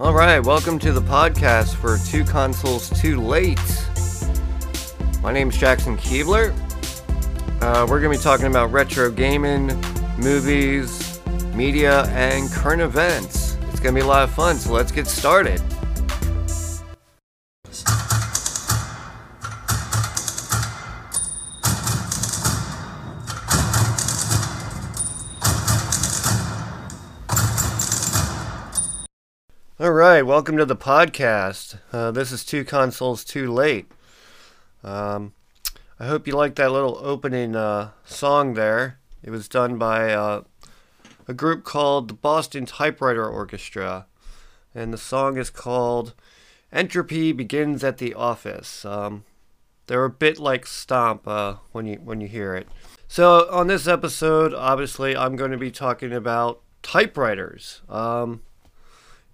All right, welcome to the podcast for Two Consoles Too Late. My name's Jackson Keebler. Uh, we're going to be talking about retro gaming, movies, media, and current events. It's going to be a lot of fun, so let's get started. Right, welcome to the podcast. Uh, this is Two Consoles Too Late. Um, I hope you liked that little opening uh, song there. It was done by uh, a group called the Boston Typewriter Orchestra, and the song is called "Entropy Begins at the Office." Um, they're a bit like Stomp uh, when you when you hear it. So on this episode, obviously, I'm going to be talking about typewriters. Um,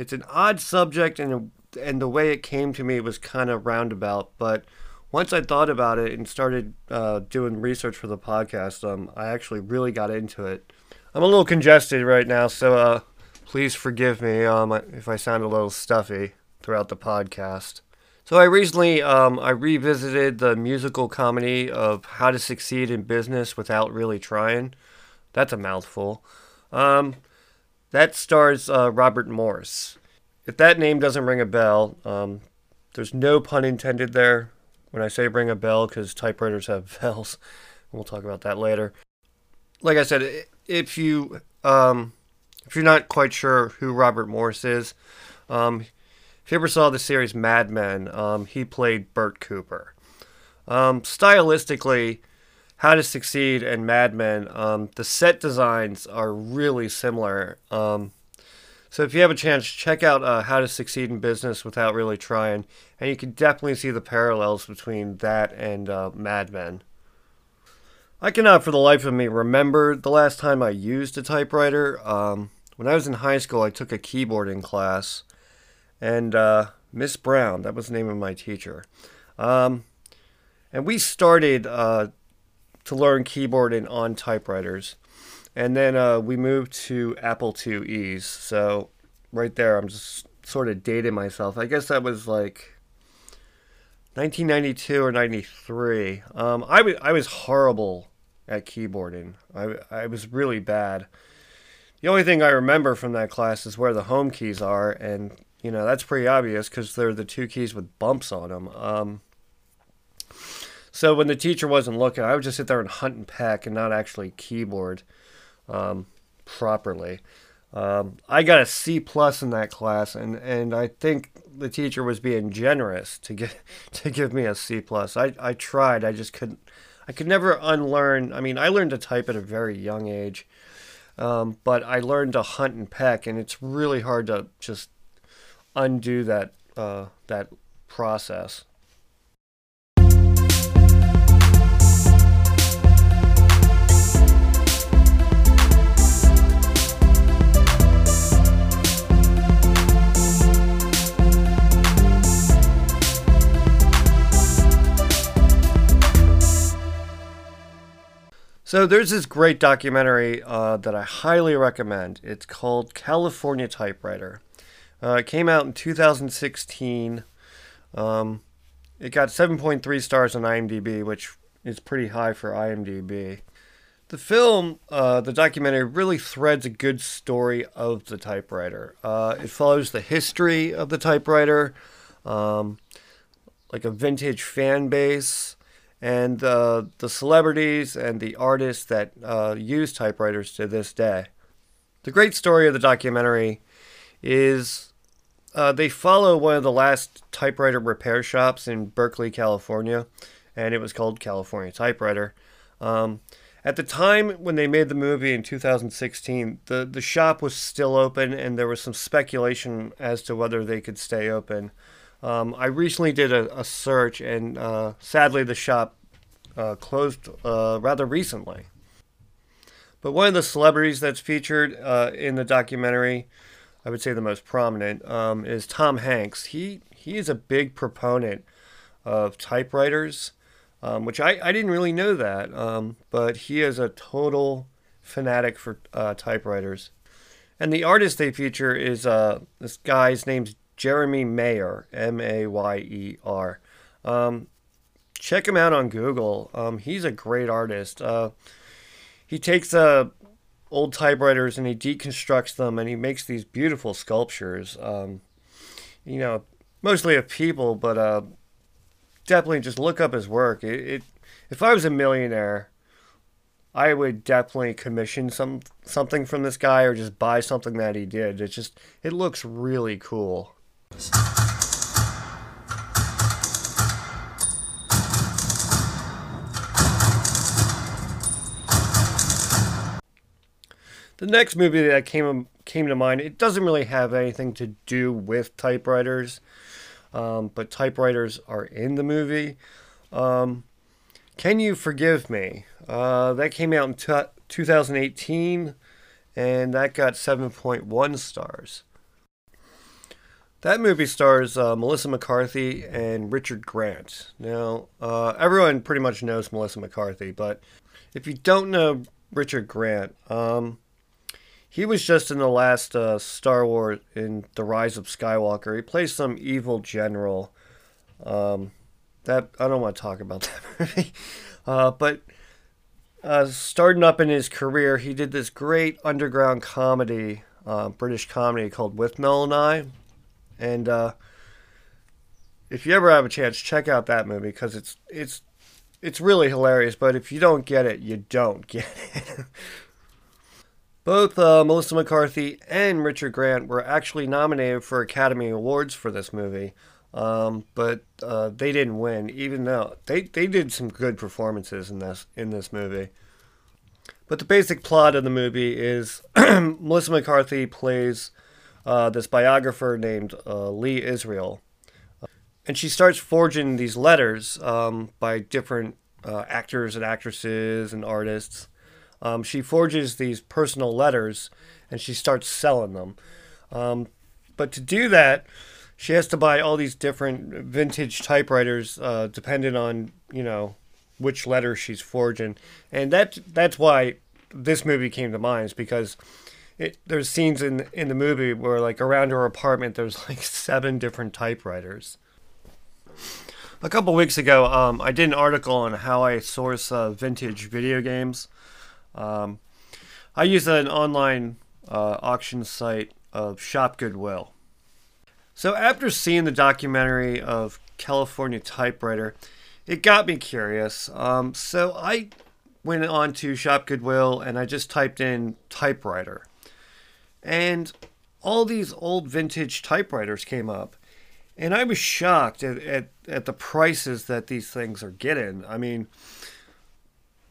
it's an odd subject, and and the way it came to me was kind of roundabout. But once I thought about it and started uh, doing research for the podcast, um, I actually really got into it. I'm a little congested right now, so uh, please forgive me um, if I sound a little stuffy throughout the podcast. So I recently um, I revisited the musical comedy of How to Succeed in Business Without Really Trying. That's a mouthful. Um, that stars uh, Robert Morse. If that name doesn't ring a bell, um, there's no pun intended there when I say ring a bell because typewriters have bells. We'll talk about that later. Like I said, if you um, if you're not quite sure who Robert Morse is, um, if you ever saw the series Mad Men, um, he played Bert Cooper. Um, stylistically, how to Succeed and Mad Men, um, the set designs are really similar. Um, so if you have a chance, check out uh, How to Succeed in Business Without Really Trying, and you can definitely see the parallels between that and uh, Mad Men. I cannot for the life of me remember the last time I used a typewriter. Um, when I was in high school, I took a keyboarding class, and uh, Miss Brown, that was the name of my teacher. Um, and we started uh, to learn keyboarding on typewriters. And then uh, we moved to Apple IIe's. So right there, I'm just sort of dating myself. I guess that was like 1992 or 93. Um, I, w- I was horrible at keyboarding. I, I was really bad. The only thing I remember from that class is where the home keys are, and you know that's pretty obvious because they're the two keys with bumps on them. Um, so when the teacher wasn't looking, I would just sit there and hunt and peck and not actually keyboard um, properly. Um, I got a C plus in that class, and, and I think the teacher was being generous to get to give me a C plus. I, I tried, I just couldn't. I could never unlearn. I mean, I learned to type at a very young age, um, but I learned to hunt and peck, and it's really hard to just undo that uh, that process. So there's this great documentary uh, that I highly recommend. It's called California Typewriter. Uh, it came out in 2016. Um, it got 7.3 stars on IMDb, which is pretty high for IMDb. The film, uh, the documentary, really threads a good story of the typewriter. Uh, it follows the history of the typewriter, um, like a vintage fan base and uh, the celebrities and the artists that uh, use typewriters to this day. The great story of the documentary is uh, they follow one of the last typewriter repair shops in Berkeley, California, and it was called California Typewriter. Um, at the time when they made the movie in 2016, the, the shop was still open, and there was some speculation as to whether they could stay open. Um, I recently did a, a search, and uh, sadly, the shop uh, closed uh, rather recently. But one of the celebrities that's featured uh, in the documentary, I would say the most prominent, um, is Tom Hanks. He he is a big proponent of typewriters, um, which I, I didn't really know that, um, but he is a total fanatic for uh, typewriters. And the artist they feature is uh, this guy's name's Jeremy Mayer, M A Y E R. Um, check him out on Google. Um, he's a great artist. Uh, he takes uh, old typewriters and he deconstructs them and he makes these beautiful sculptures. Um, you know, mostly of people, but uh, definitely just look up his work. It, it, if I was a millionaire, I would definitely commission some something from this guy or just buy something that he did. It just it looks really cool. The next movie that came came to mind, it doesn't really have anything to do with typewriters, um, but typewriters are in the movie. Um, Can You Forgive Me? Uh, that came out in t- 2018, and that got 7.1 stars. That movie stars uh, Melissa McCarthy and Richard Grant. Now, uh, everyone pretty much knows Melissa McCarthy, but if you don't know Richard Grant, um, he was just in the last uh, Star Wars in The Rise of Skywalker. He plays some evil general. Um, that I don't want to talk about that movie, uh, but uh, starting up in his career, he did this great underground comedy, uh, British comedy called Withnail and I, and uh, if you ever have a chance, check out that movie because it's it's it's really hilarious. But if you don't get it, you don't get it. Both uh, Melissa McCarthy and Richard Grant were actually nominated for Academy Awards for this movie, um, but uh, they didn't win. Even though they, they did some good performances in this in this movie. But the basic plot of the movie is Melissa McCarthy plays uh, this biographer named uh, Lee Israel, and she starts forging these letters um, by different uh, actors and actresses and artists. Um, she forges these personal letters and she starts selling them. Um, but to do that, she has to buy all these different vintage typewriters, uh, depending on you know which letter she's forging, and that that's why this movie came to mind is because it, there's scenes in in the movie where like around her apartment there's like seven different typewriters. A couple weeks ago, um, I did an article on how I source uh, vintage video games. Um, I use an online uh, auction site of Shop Goodwill. So after seeing the documentary of California Typewriter, it got me curious. Um, so I went on to Shop Goodwill and I just typed in typewriter. And all these old vintage typewriters came up. And I was shocked at, at, at the prices that these things are getting. I mean,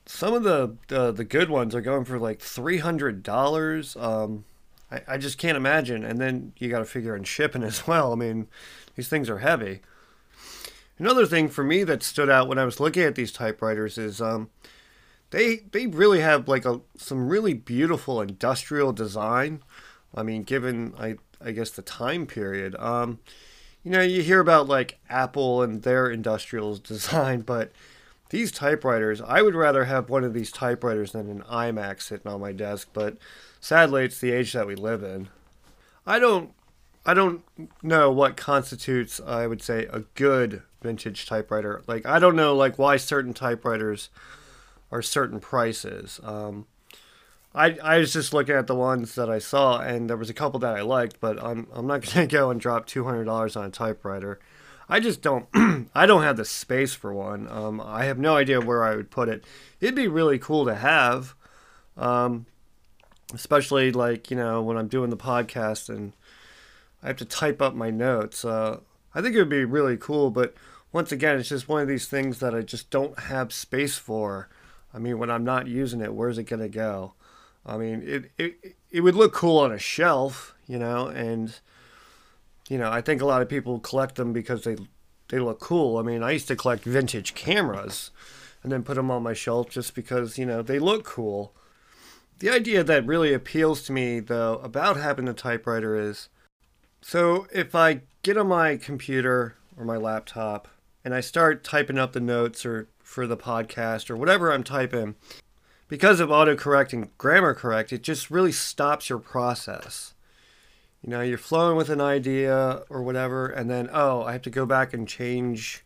some of the uh, the good ones are going for like three hundred dollars. Um, I, I just can't imagine. And then you got to figure in shipping as well. I mean, these things are heavy. Another thing for me that stood out when I was looking at these typewriters is um, they they really have like a some really beautiful industrial design. I mean, given I I guess the time period. Um, you know, you hear about like Apple and their industrial design, but these typewriters, I would rather have one of these typewriters than an iMac sitting on my desk, but sadly it's the age that we live in. I don't I don't know what constitutes I would say a good vintage typewriter. Like I don't know like why certain typewriters are certain prices. Um, I, I was just looking at the ones that I saw, and there was a couple that I liked, but I'm, I'm not going to go and drop $200 on a typewriter. I just don't. I don't have the space for one. Um, I have no idea where I would put it. It'd be really cool to have, um, especially like you know when I'm doing the podcast and I have to type up my notes. Uh, I think it would be really cool, but once again, it's just one of these things that I just don't have space for. I mean, when I'm not using it, where's it gonna go? I mean, it it it would look cool on a shelf, you know, and you know, I think a lot of people collect them because they they look cool. I mean, I used to collect vintage cameras and then put them on my shelf just because, you know, they look cool. The idea that really appeals to me though about having a typewriter is so if I get on my computer or my laptop and I start typing up the notes or for the podcast or whatever I'm typing, because of autocorrect and grammar correct, it just really stops your process. You know, you're flowing with an idea or whatever, and then, oh, I have to go back and change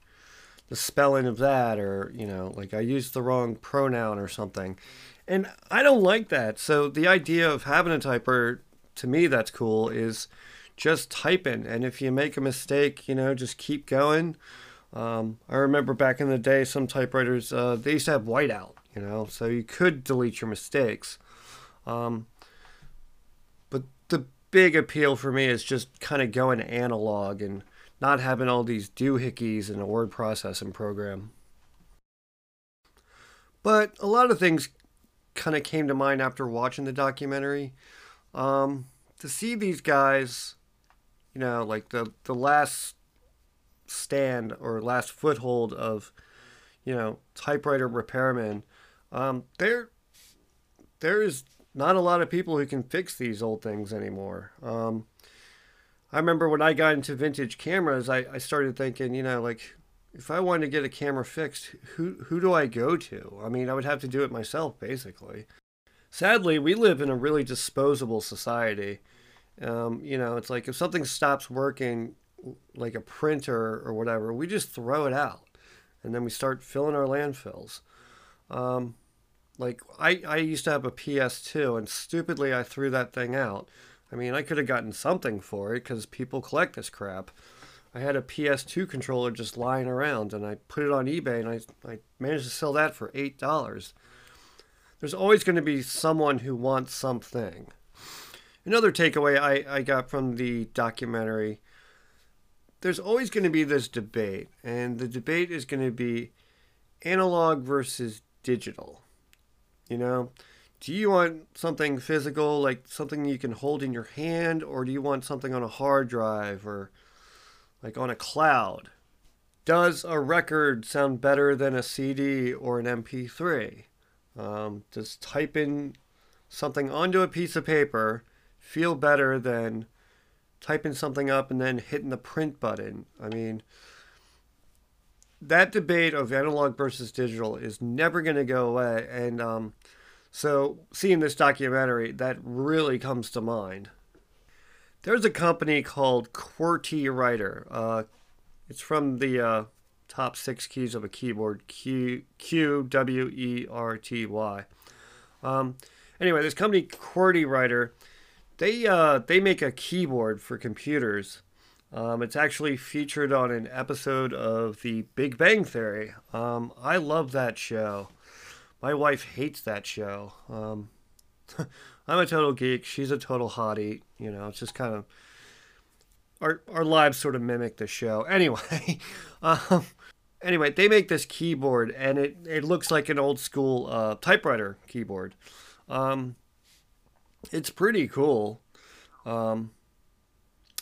the spelling of that, or, you know, like I used the wrong pronoun or something. And I don't like that. So the idea of having a typer, to me, that's cool, is just typing. And if you make a mistake, you know, just keep going. Um, I remember back in the day, some typewriters, uh, they used to have whiteout, you know, so you could delete your mistakes. Um, but the big appeal for me is just kind of going analog and not having all these doohickeys in a word processing program. But a lot of things kind of came to mind after watching the documentary. Um, to see these guys, you know, like the the last stand or last foothold of, you know, typewriter repairmen, um, there there is not a lot of people who can fix these old things anymore. Um, I remember when I got into vintage cameras, I, I started thinking, you know, like if I wanted to get a camera fixed, who who do I go to? I mean, I would have to do it myself, basically. Sadly, we live in a really disposable society. Um, you know, it's like if something stops working, like a printer or whatever, we just throw it out, and then we start filling our landfills. Um, like I, I used to have a PS2, and stupidly I threw that thing out. I mean, I could have gotten something for it because people collect this crap. I had a PS2 controller just lying around, and I put it on eBay, and I, I managed to sell that for eight dollars. There's always going to be someone who wants something. Another takeaway I, I got from the documentary there's always going to be this debate, and the debate is going to be analog versus digital. You know, do you want something physical, like something you can hold in your hand, or do you want something on a hard drive or like on a cloud? Does a record sound better than a CD or an MP3? Um, does typing something onto a piece of paper feel better than typing something up and then hitting the print button? I mean, that debate of analog versus digital is never going to go away. And um, so, seeing this documentary, that really comes to mind. There's a company called QWERTY Writer. Uh, it's from the uh, top six keys of a keyboard Q Q W E R T Y. Um, anyway, this company QWERTY Writer, they uh, they make a keyboard for computers. Um, it's actually featured on an episode of The Big Bang Theory. Um, I love that show. My wife hates that show. Um, I'm a total geek. She's a total hottie. You know, it's just kind of our our lives sort of mimic the show. Anyway, um, anyway, they make this keyboard, and it it looks like an old school uh, typewriter keyboard. Um, it's pretty cool. Um,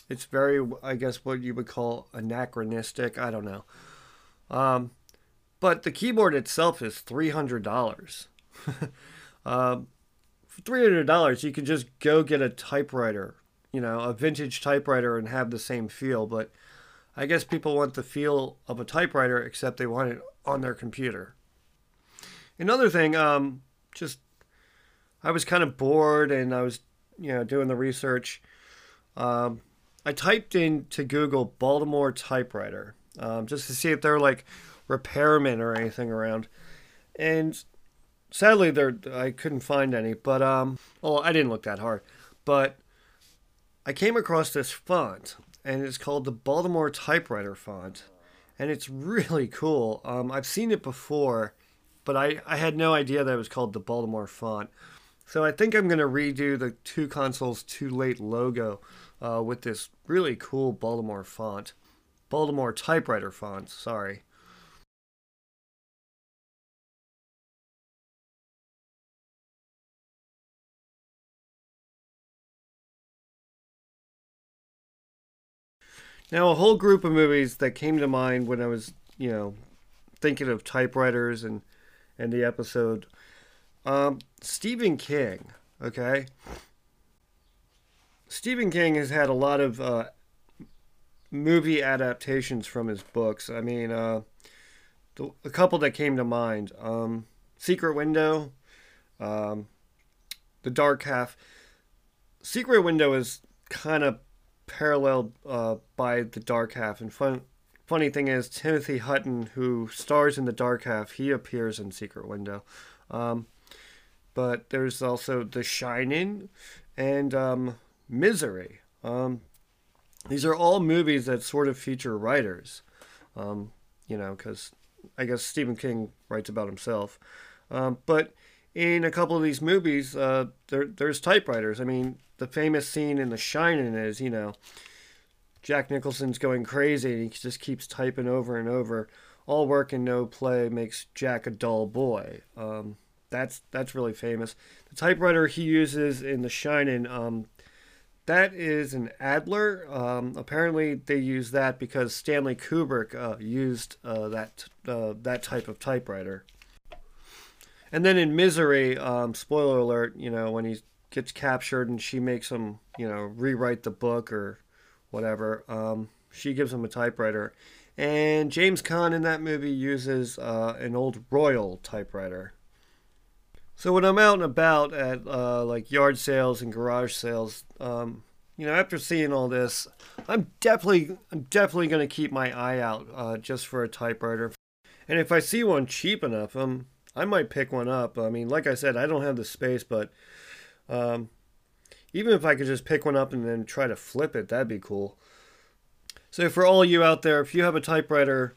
it's very, I guess, what you would call anachronistic. I don't know. Um, but the keyboard itself is three hundred dollars. um, for three hundred dollars, you can just go get a typewriter, you know, a vintage typewriter, and have the same feel. But I guess people want the feel of a typewriter, except they want it on their computer. Another thing, um, just I was kind of bored, and I was, you know, doing the research. Um, I typed into Google Baltimore typewriter um, just to see if there were like repairmen or anything around, and sadly there I couldn't find any. But um, well, I didn't look that hard, but I came across this font, and it's called the Baltimore typewriter font, and it's really cool. Um, I've seen it before, but I I had no idea that it was called the Baltimore font. So I think I'm going to redo the two consoles too late logo uh, with this really cool Baltimore font. Baltimore typewriter font, sorry. Now, a whole group of movies that came to mind when I was, you know, thinking of typewriters and and the episode. Um, Stephen King, okay. Stephen King has had a lot of uh, movie adaptations from his books. I mean, uh, the, a couple that came to mind: um, Secret Window, Um, the Dark Half. Secret Window is kind of paralleled uh, by the Dark Half. And fun, funny thing is, Timothy Hutton, who stars in the Dark Half, he appears in Secret Window. Um, but there's also The Shining and um, Misery. Um, these are all movies that sort of feature writers, um, you know, because I guess Stephen King writes about himself. Um, but in a couple of these movies, uh, there, there's typewriters. I mean, the famous scene in The Shining is, you know, Jack Nicholson's going crazy and he just keeps typing over and over. All work and no play makes Jack a dull boy. Um, that's that's really famous. The typewriter he uses in The Shining, um, that is an Adler. Um, apparently, they use that because Stanley Kubrick uh, used uh, that uh, that type of typewriter. And then in Misery, um, spoiler alert, you know when he gets captured and she makes him, you know, rewrite the book or whatever. Um, she gives him a typewriter, and James Caan in that movie uses uh, an old Royal typewriter. So when I'm out and about at uh, like yard sales and garage sales, um, you know, after seeing all this, I'm definitely, I'm definitely going to keep my eye out uh, just for a typewriter. And if I see one cheap enough, um, I might pick one up. I mean, like I said, I don't have the space, but um, even if I could just pick one up and then try to flip it, that'd be cool. So for all you out there, if you have a typewriter,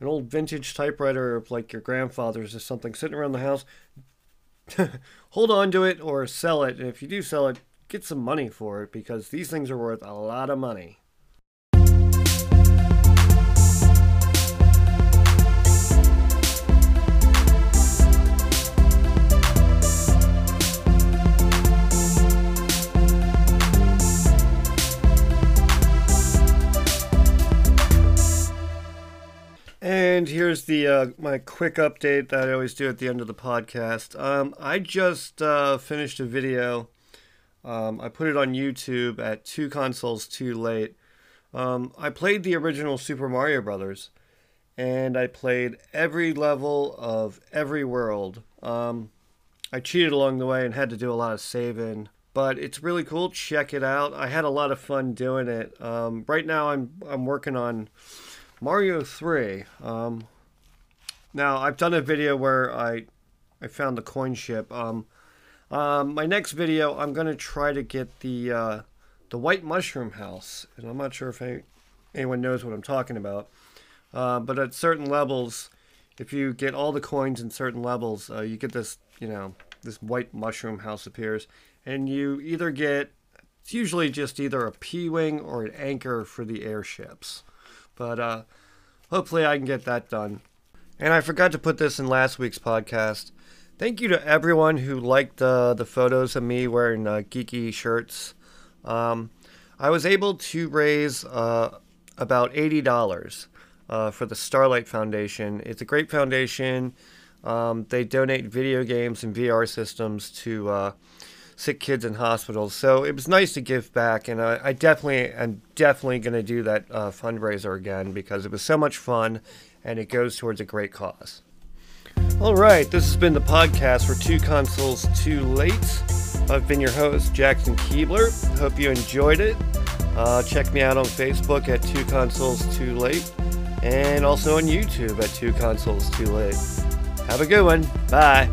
an old vintage typewriter like your grandfather's or something sitting around the house, hold on to it or sell it. And if you do sell it, get some money for it because these things are worth a lot of money. And here's the uh, my quick update that I always do at the end of the podcast. Um, I just uh, finished a video. Um, I put it on YouTube at two consoles too late. Um, I played the original Super Mario Brothers, and I played every level of every world. Um, I cheated along the way and had to do a lot of saving, but it's really cool. Check it out. I had a lot of fun doing it. Um, right now, I'm I'm working on Mario 3. Um, now, I've done a video where I I found the coin ship. Um, um, my next video, I'm going to try to get the uh, the White Mushroom House. And I'm not sure if any, anyone knows what I'm talking about. Uh, but at certain levels, if you get all the coins in certain levels, uh, you get this, you know, this white mushroom house appears. And you either get, it's usually just either a P-Wing or an anchor for the airships. But uh, hopefully I can get that done. And I forgot to put this in last week's podcast. Thank you to everyone who liked uh, the photos of me wearing uh, geeky shirts. Um, I was able to raise uh, about $80 uh, for the Starlight Foundation. It's a great foundation. Um, they donate video games and VR systems to uh, sick kids in hospitals. So it was nice to give back, and I, I definitely am definitely going to do that uh, fundraiser again because it was so much fun, and it goes towards a great cause. All right, this has been the podcast for Two Consoles Too Late. I've been your host, Jackson Keebler. Hope you enjoyed it. Uh, check me out on Facebook at Two Consoles Too Late, and also on YouTube at Two Consoles Too Late. Have a good one. Bye.